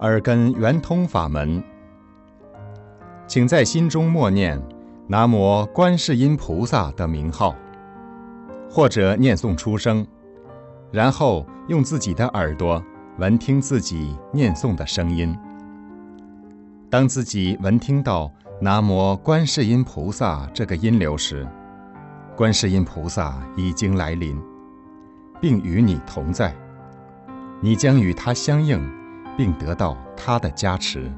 耳根圆通法门。请在心中默念南无观世音菩萨的名号或者念诵出声然后用自己的耳朵闻听自己念诵的声音。当自己闻听到南无观世音菩萨这个音流时观世音菩萨已经来临并与你同在。你将与他相应并得到他的加持。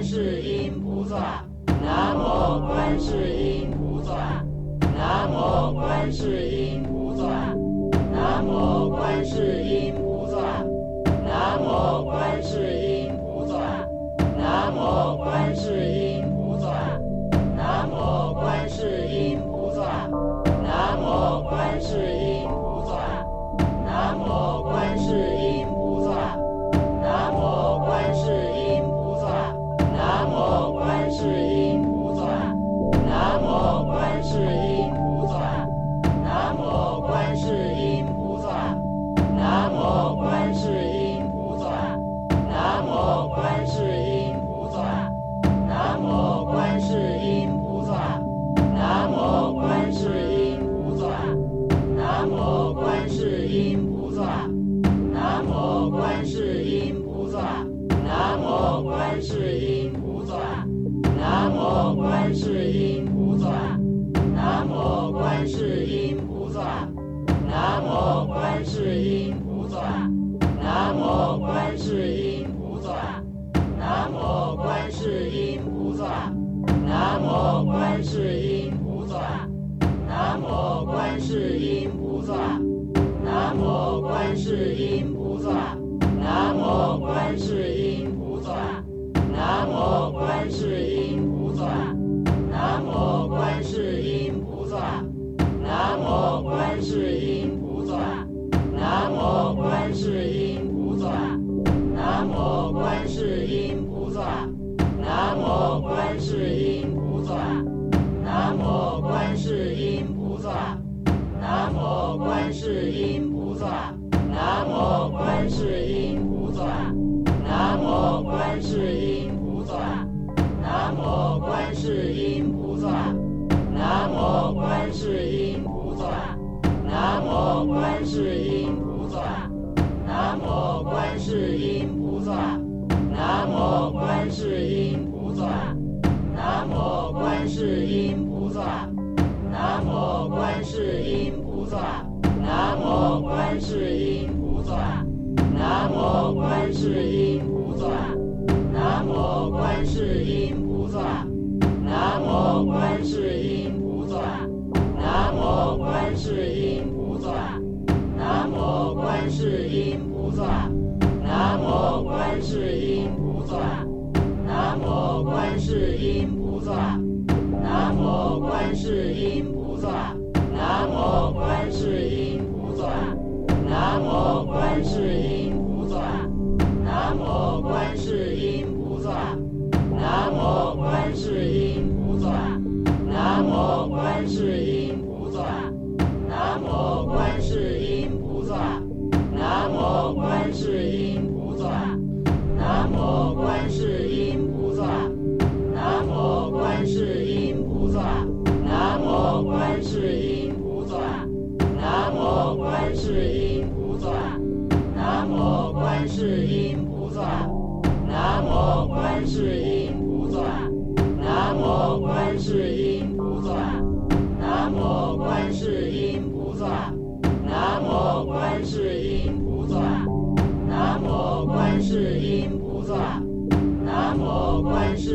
观世音菩萨，南无观世音菩萨，南无观世音。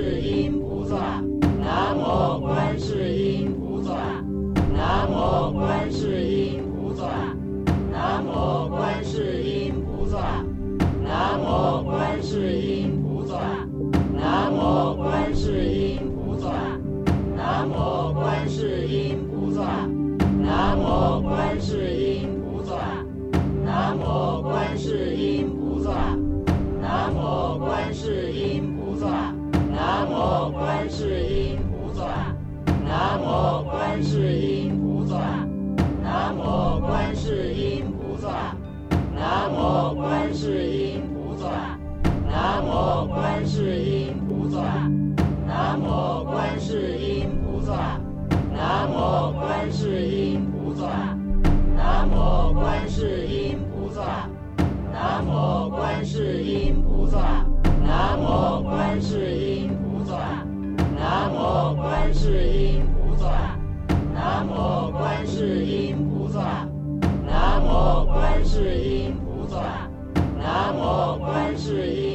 只因不算观世音菩萨。南无观世音菩萨。南无观世音菩萨。南无观世音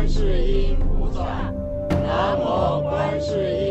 观世音菩萨。南无观世音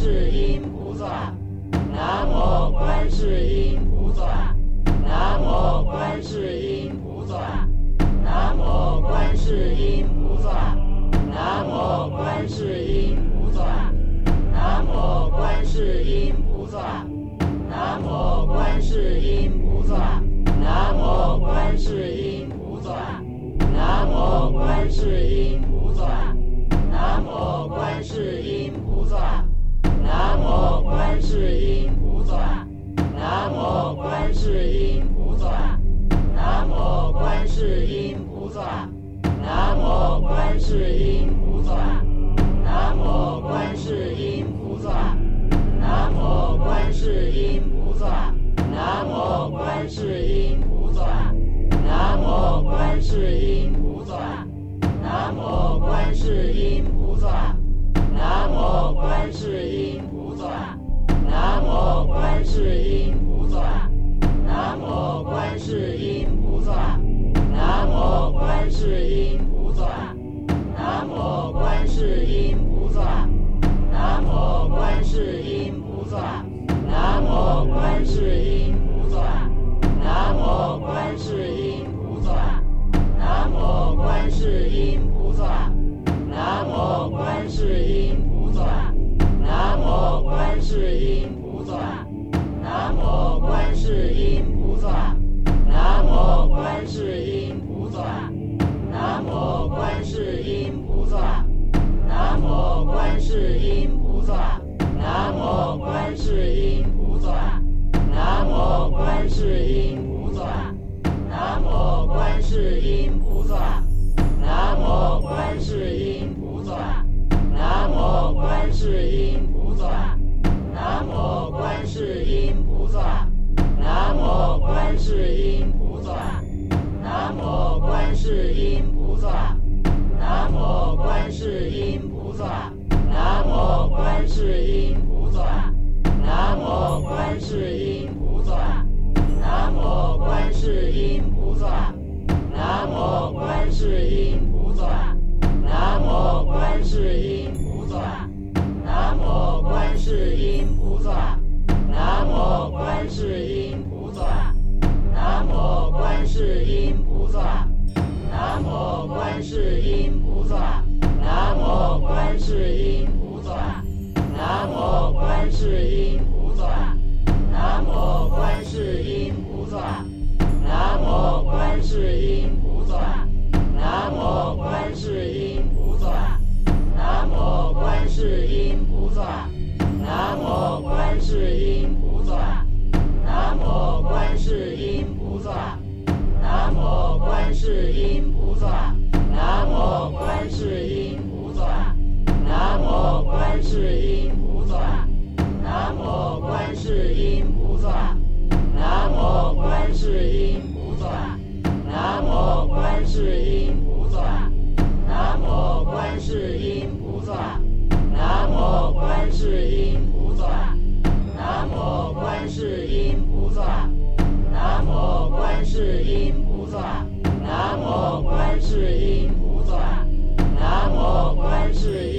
观世音菩萨，南无观世音菩萨，南无观世音菩萨，南无观世音菩萨，南无观世音菩萨，南无观世音菩萨，南无观世音菩萨，南无观世音菩萨，南无观世音。世音菩萨，南无观世音菩萨，南无观世音菩萨，南无观世音菩萨，南无观世音菩萨，南无观世音菩萨，南无观世音菩萨，南无观世音菩萨，南无观世音观世音菩萨，南无观世音菩萨，南无观世音菩萨，南无观世音菩萨，南无观世音菩萨，南无观世观世音菩萨，南无观世音菩萨，南无观世音菩萨。南无观世音菩萨，南无观世音菩萨，南无观世音菩萨，南无观世音菩萨，南无观世音菩萨，南无观世音菩萨，南无观世音菩萨，南无观世音菩萨，南无观世音菩萨。南无观世音菩萨，南无观世音菩萨，南无观世音菩萨，南无观世音菩萨，南无观世音菩萨，南无观世音菩萨，南无观世音菩萨，南无观世音菩萨，南无观世音菩萨。南无观世音菩萨，南无观世音菩萨，南无观世音菩萨，南无观世音菩萨，南无观世音菩萨，南无观世音菩萨，南无观世音菩萨，南无观世音菩萨，南无观世音菩萨。南无观世音菩萨，南无观世音菩萨，南无观世音菩萨，南无观世音菩萨，南无观世音菩萨，南无观世音菩萨，南无观世音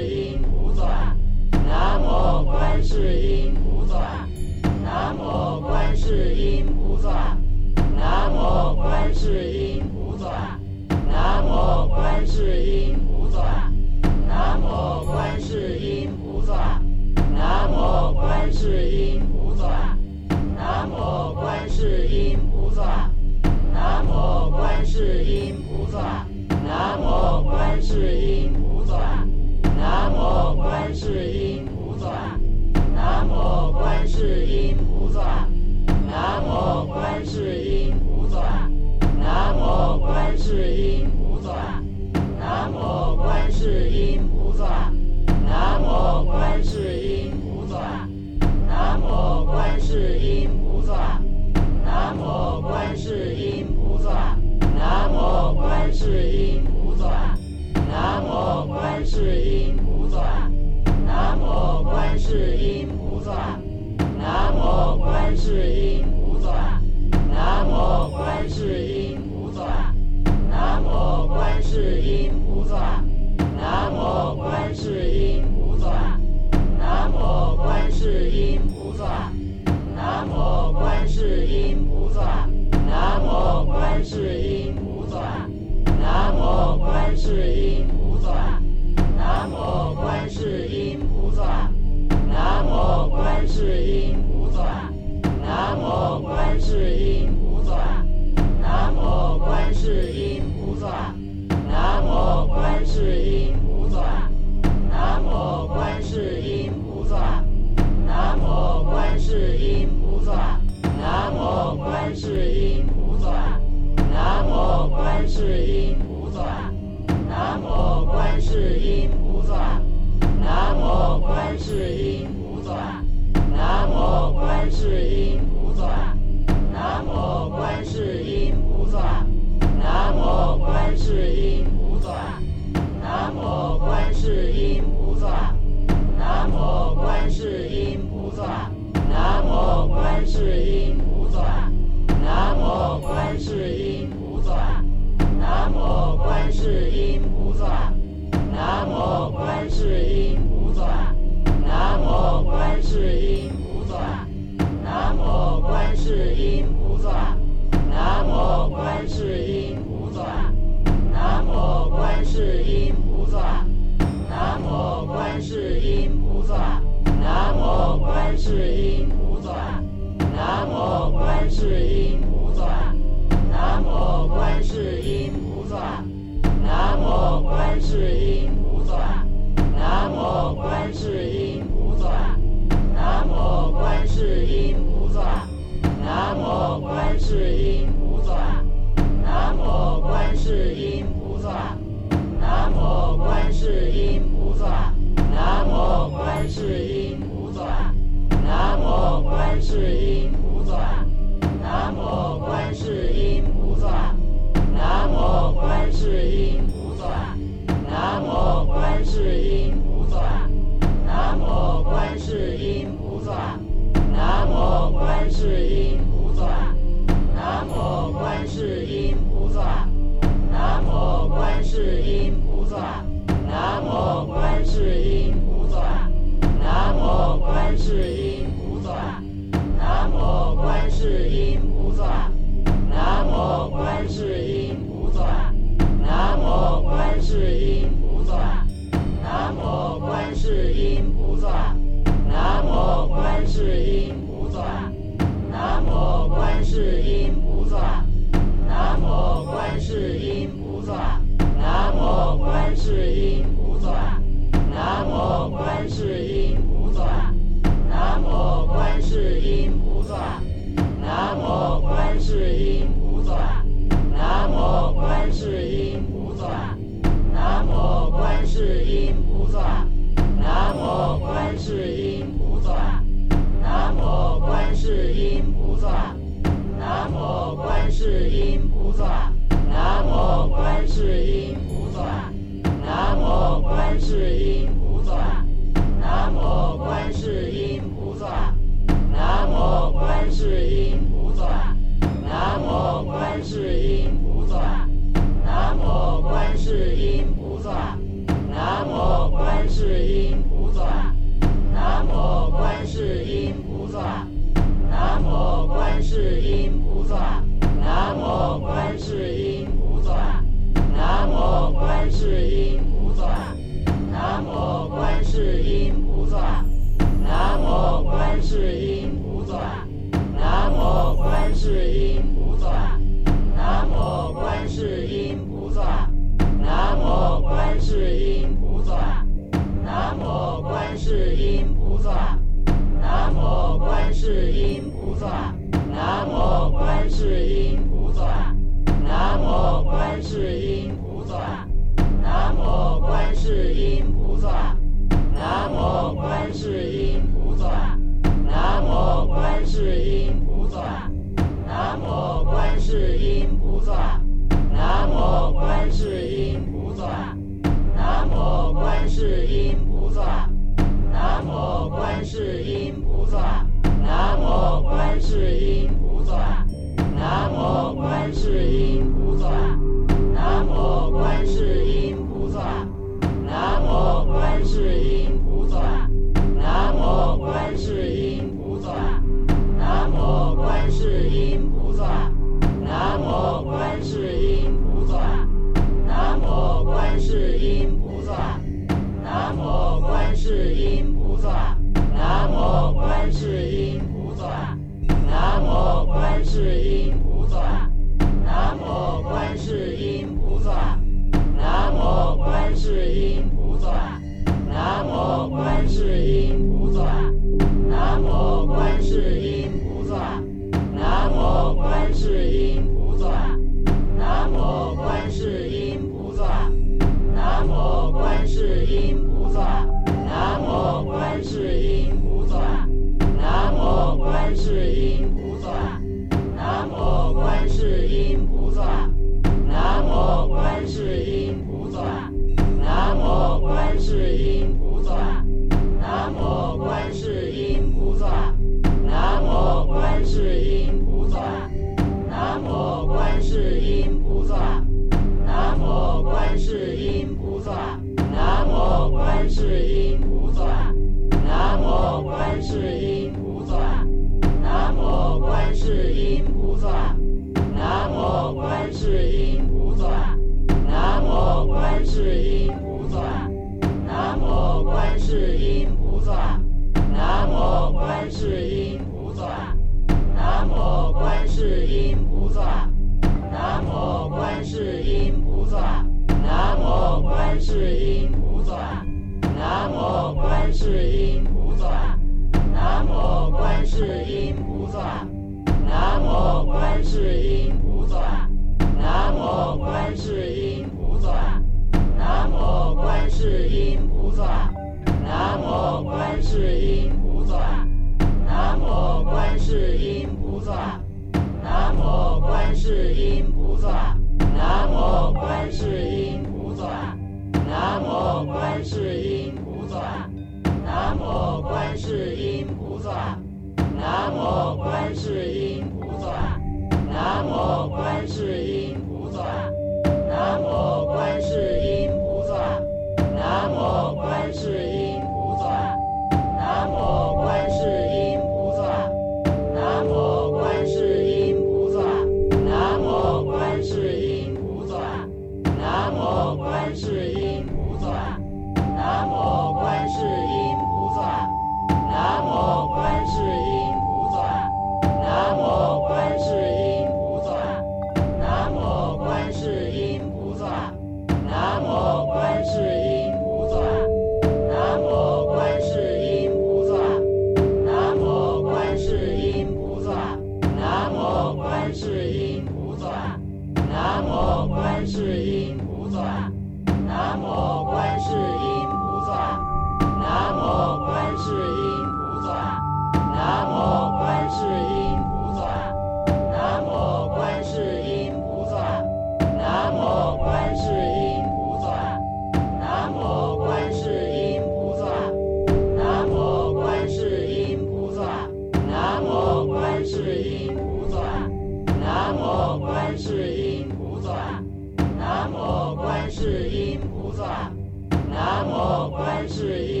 是一。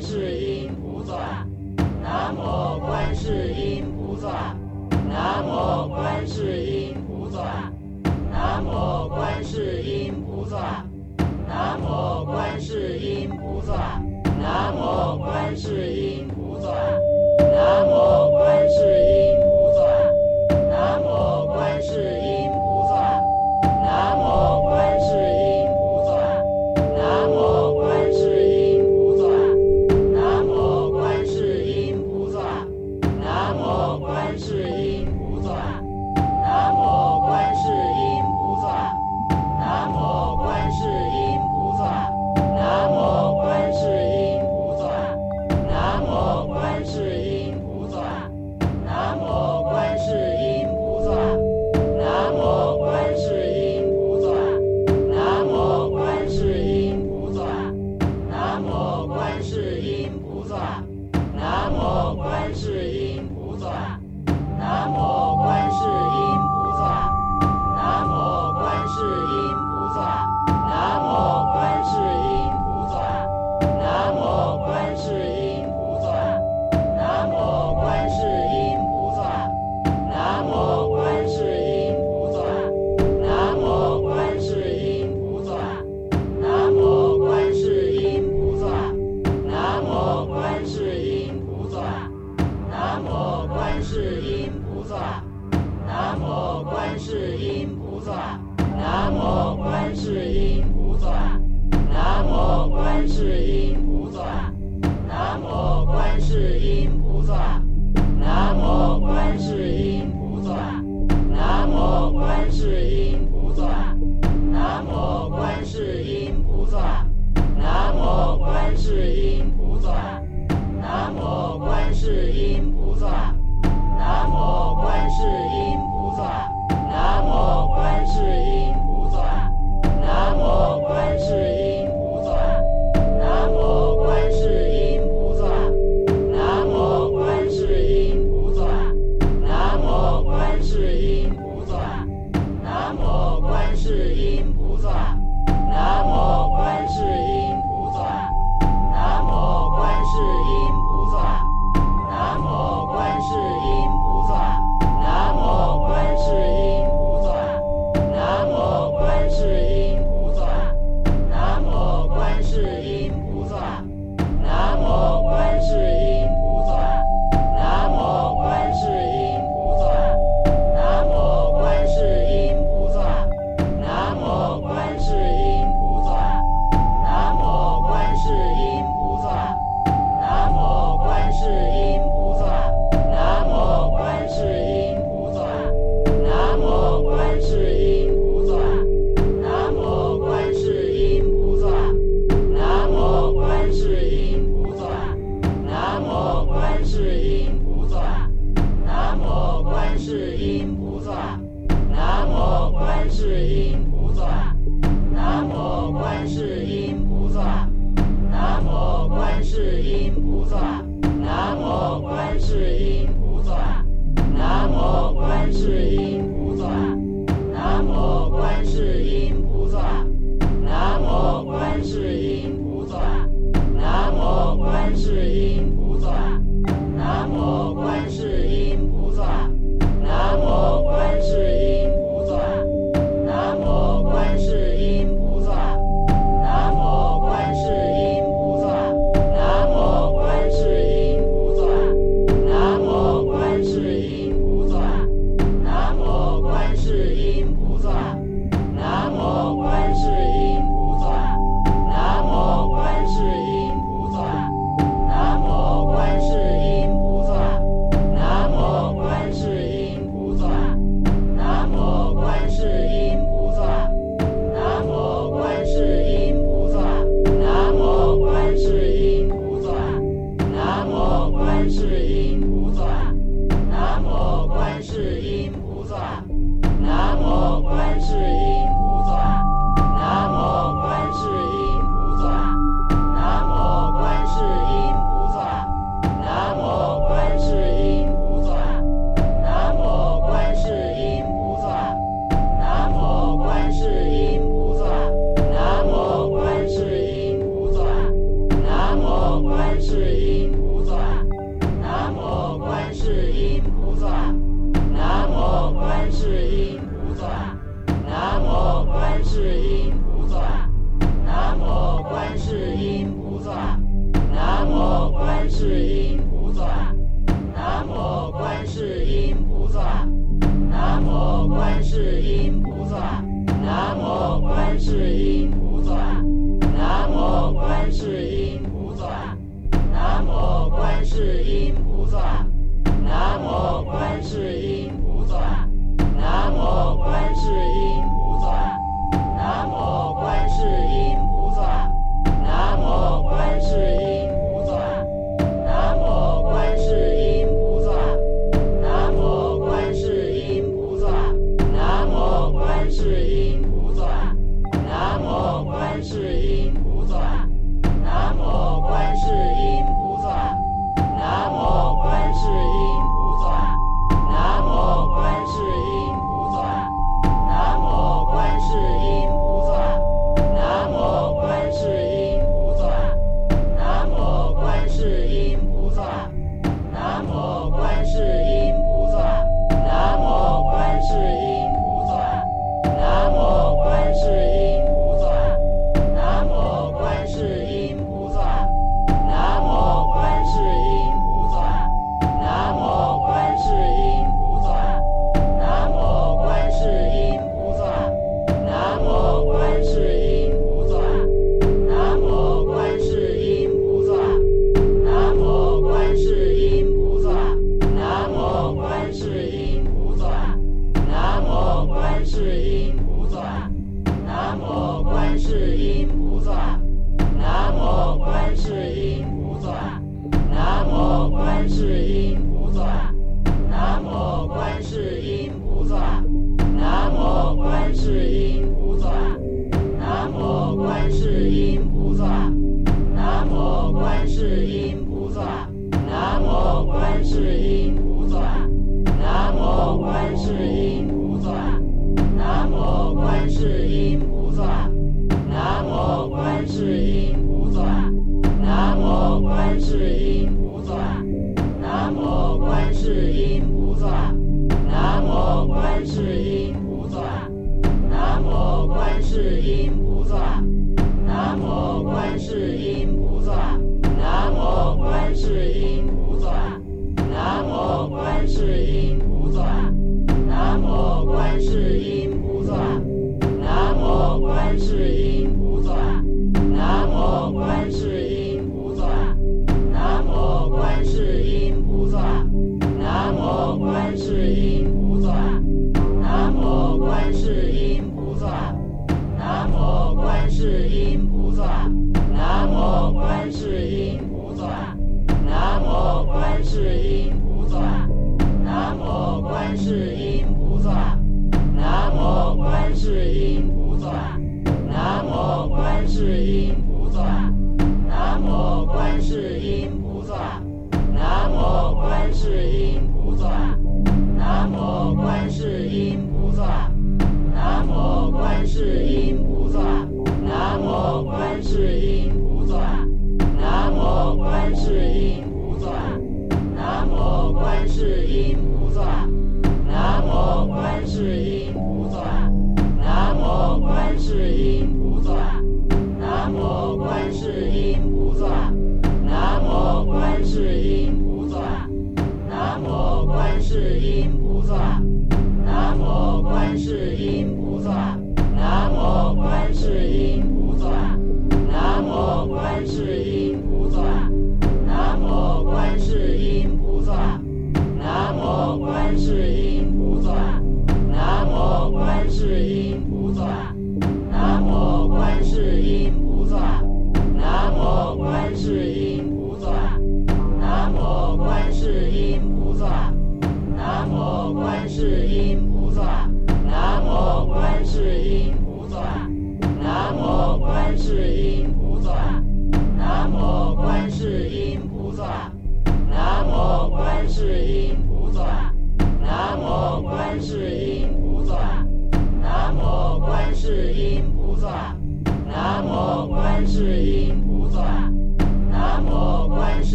观世音菩萨。南无观世音菩萨。南无观世音菩萨。南无观世音菩萨。南无观世音菩萨。南无观世音二十一。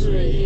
Three.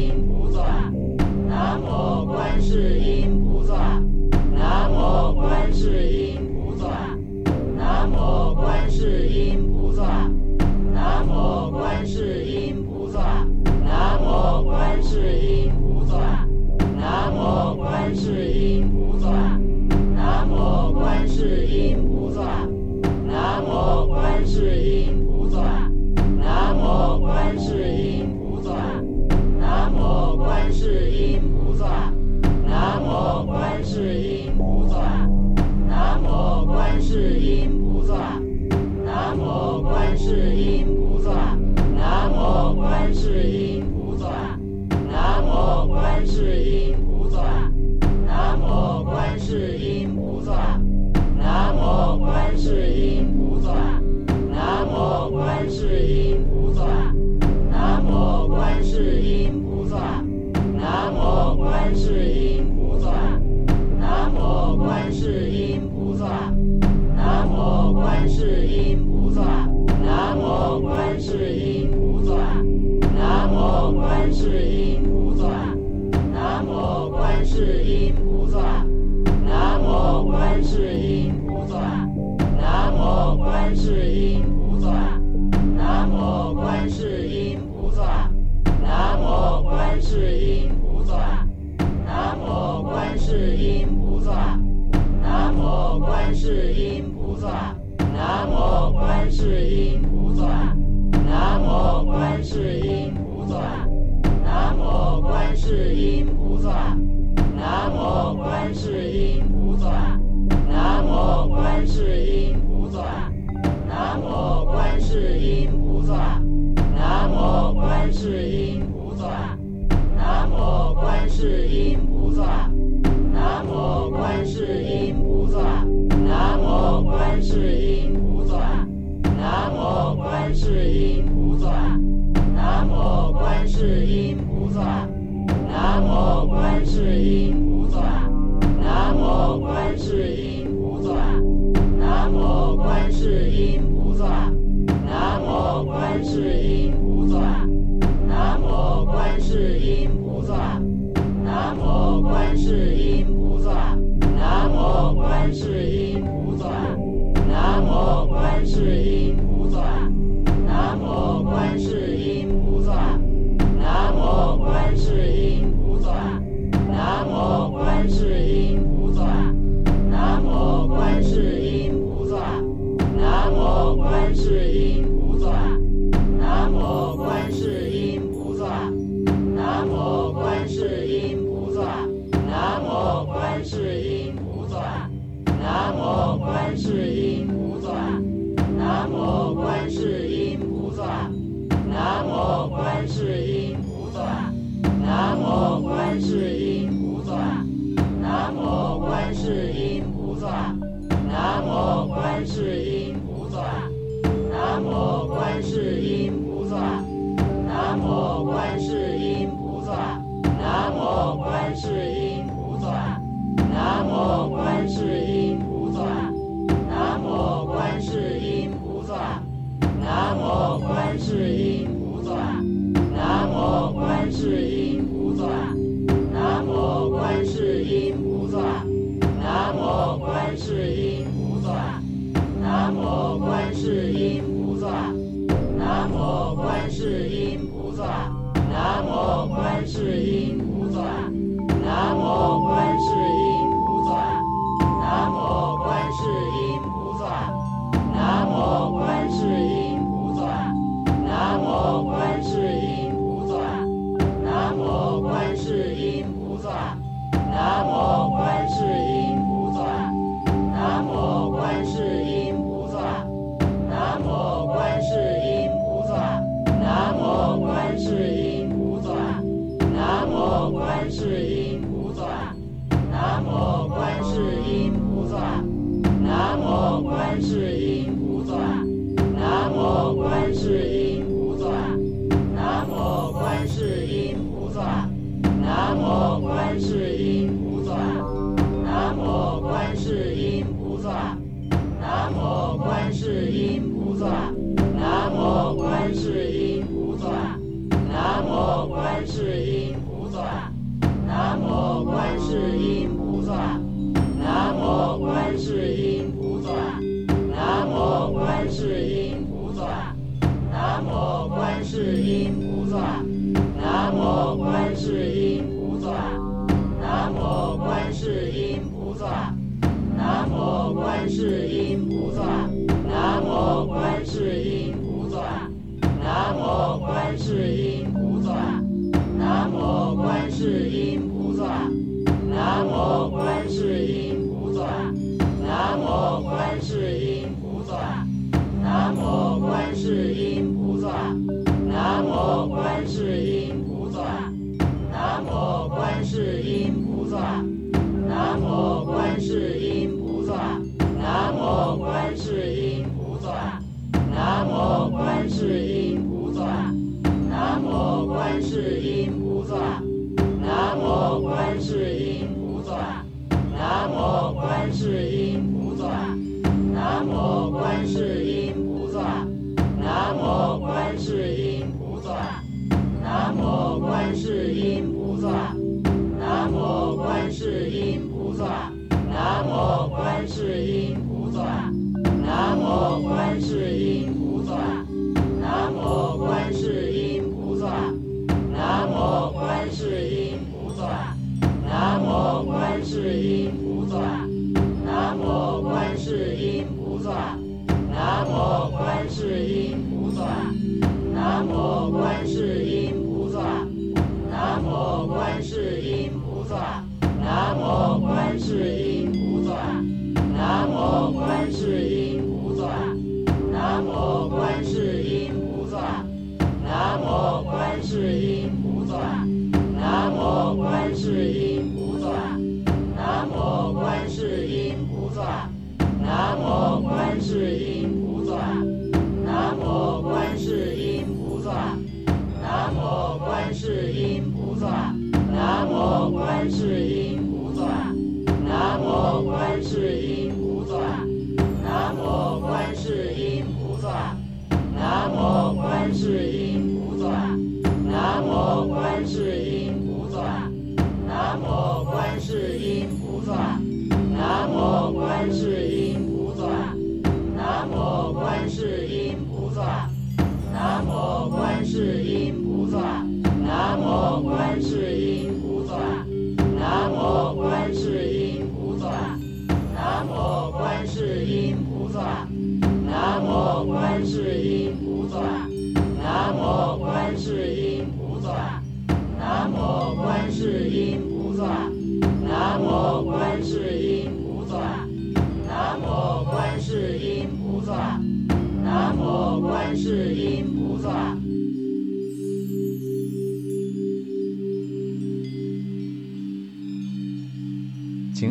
chuva.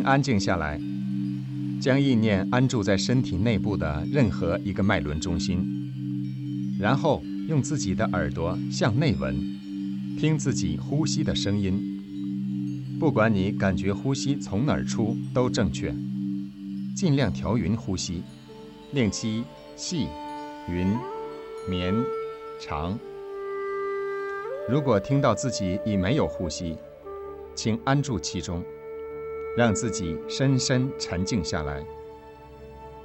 安静下来，将意念安住在身体内部的任何一个脉轮中心，然后用自己的耳朵向内闻，听自己呼吸的声音。不管你感觉呼吸从哪儿出，都正确。尽量调匀呼吸，令其细、匀、绵、长。如果听到自己已没有呼吸，请安住其中，让自己深深沉静下来，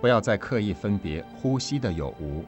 不要再刻意分别呼吸的有无。